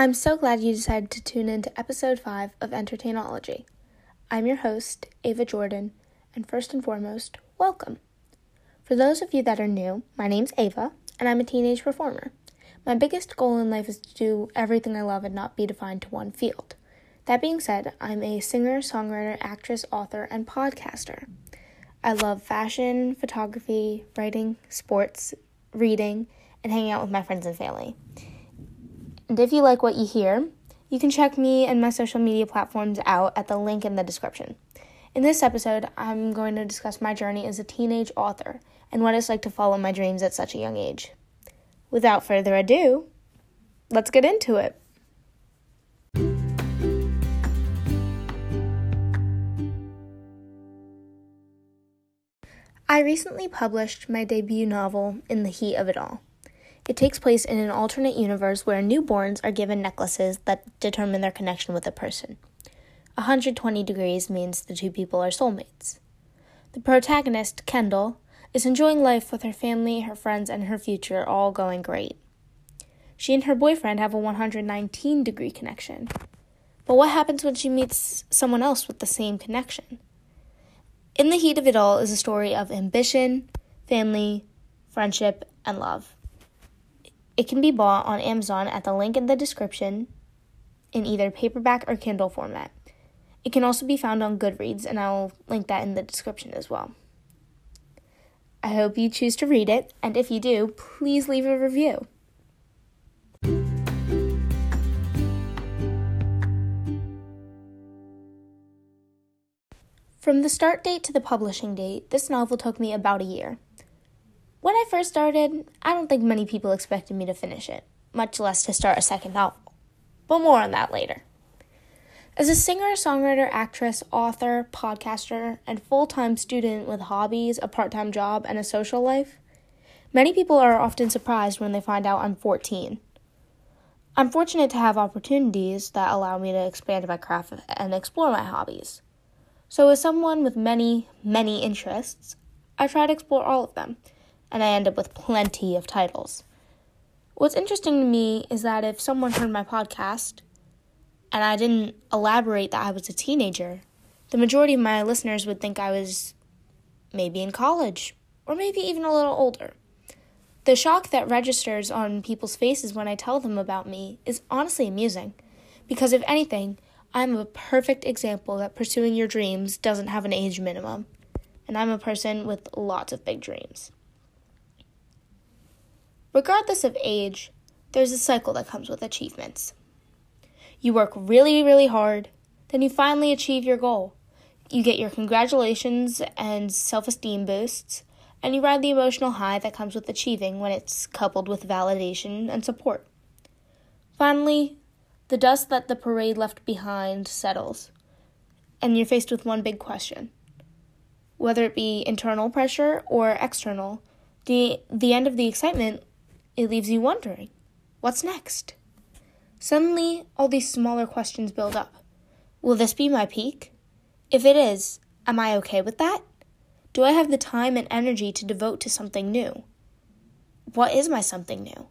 I'm so glad you decided to tune in to episode 5 of Entertainology. I'm your host, Ava Jordyn, and first and foremost, welcome. For those of you that are new, my name's Ava, and I'm a teenage performer. My biggest goal in life is to do everything I love and not be defined to one field. That being said, I'm a singer, songwriter, actress, author, and podcaster. I love fashion, photography, writing, sports, reading, and hanging out with my friends and family. And if you like what you hear, you can check me and my social media platforms out at the link in the description. In this episode, I'm going to discuss my journey as a teenage author and what it's like to follow my dreams at such a young age. Without further ado, let's get into it. I recently published my debut novel, In the Heat of It All. It takes place in an alternate universe where newborns are given necklaces that determine their connection with a person. 120 degrees means the two people are soulmates. The protagonist, Kendall, is enjoying life with her family, her friends, and her future all going great. She and her boyfriend have a 119 degree connection. But what happens when she meets someone else with the same connection? In the Heat of It All is a story of ambition, family, friendship, and love. It can be bought on Amazon at the link in the description in either paperback or Kindle format. It can also be found on Goodreads, and I'll link that in the description as well. I hope you choose to read it, and if you do, please leave a review. From the start date to the publishing date, this novel took me about a year. When I first started, I don't think many people expected me to finish it, much less to start a second novel. But more on that later. As a singer, songwriter, actress, author, podcaster, and full time student with hobbies, a part time job, and a social life, many people are often surprised when they find out I'm 14. I'm fortunate to have opportunities that allow me to expand my craft and explore my hobbies. So, as someone with many, many interests, I try to explore all of them and I end up with plenty of titles. What's interesting to me is that if someone heard my podcast and I didn't elaborate that I was a teenager, the majority of my listeners would think I was maybe in college or maybe even a little older. The shock that registers on people's faces when I tell them about me is honestly amusing, because if anything, I'm a perfect example that pursuing your dreams doesn't have an age minimum, and I'm a person with lots of big dreams. Regardless of age, there's a cycle that comes with achievements. You work really, really hard, then you finally achieve your goal. You get your congratulations and self esteem boosts, and you ride the emotional high that comes with achieving when it's coupled with validation and support. Finally, the dust that the parade left behind settles, and you're faced with one big question. Whether it be internal pressure or external, the, the end of the excitement it leaves you wondering what's next? Suddenly, all these smaller questions build up. Will this be my peak? If it is, am I okay with that? Do I have the time and energy to devote to something new? What is my something new?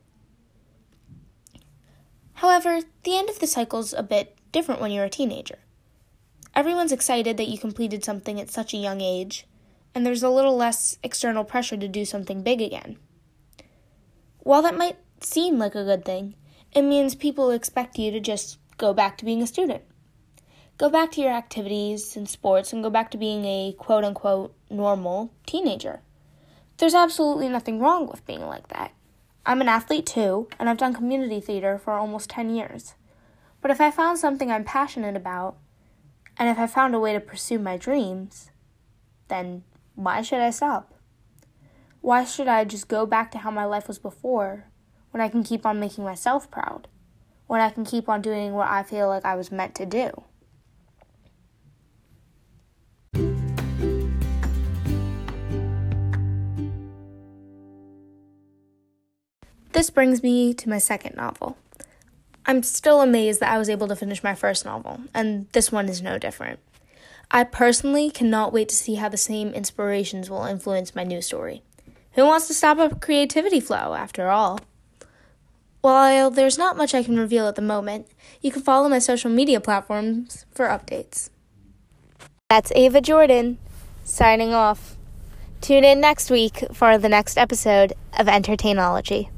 However, the end of the cycle is a bit different when you're a teenager. Everyone's excited that you completed something at such a young age, and there's a little less external pressure to do something big again. While that might seem like a good thing, it means people expect you to just go back to being a student. Go back to your activities and sports and go back to being a quote unquote normal teenager. There's absolutely nothing wrong with being like that. I'm an athlete too, and I've done community theater for almost 10 years. But if I found something I'm passionate about, and if I found a way to pursue my dreams, then why should I stop? Why should I just go back to how my life was before when I can keep on making myself proud? When I can keep on doing what I feel like I was meant to do? This brings me to my second novel. I'm still amazed that I was able to finish my first novel, and this one is no different. I personally cannot wait to see how the same inspirations will influence my new story. Who wants to stop a creativity flow, after all? While there's not much I can reveal at the moment, you can follow my social media platforms for updates. That's Ava Jordyn, signing off. Tune in next week for the next episode of Entertainology.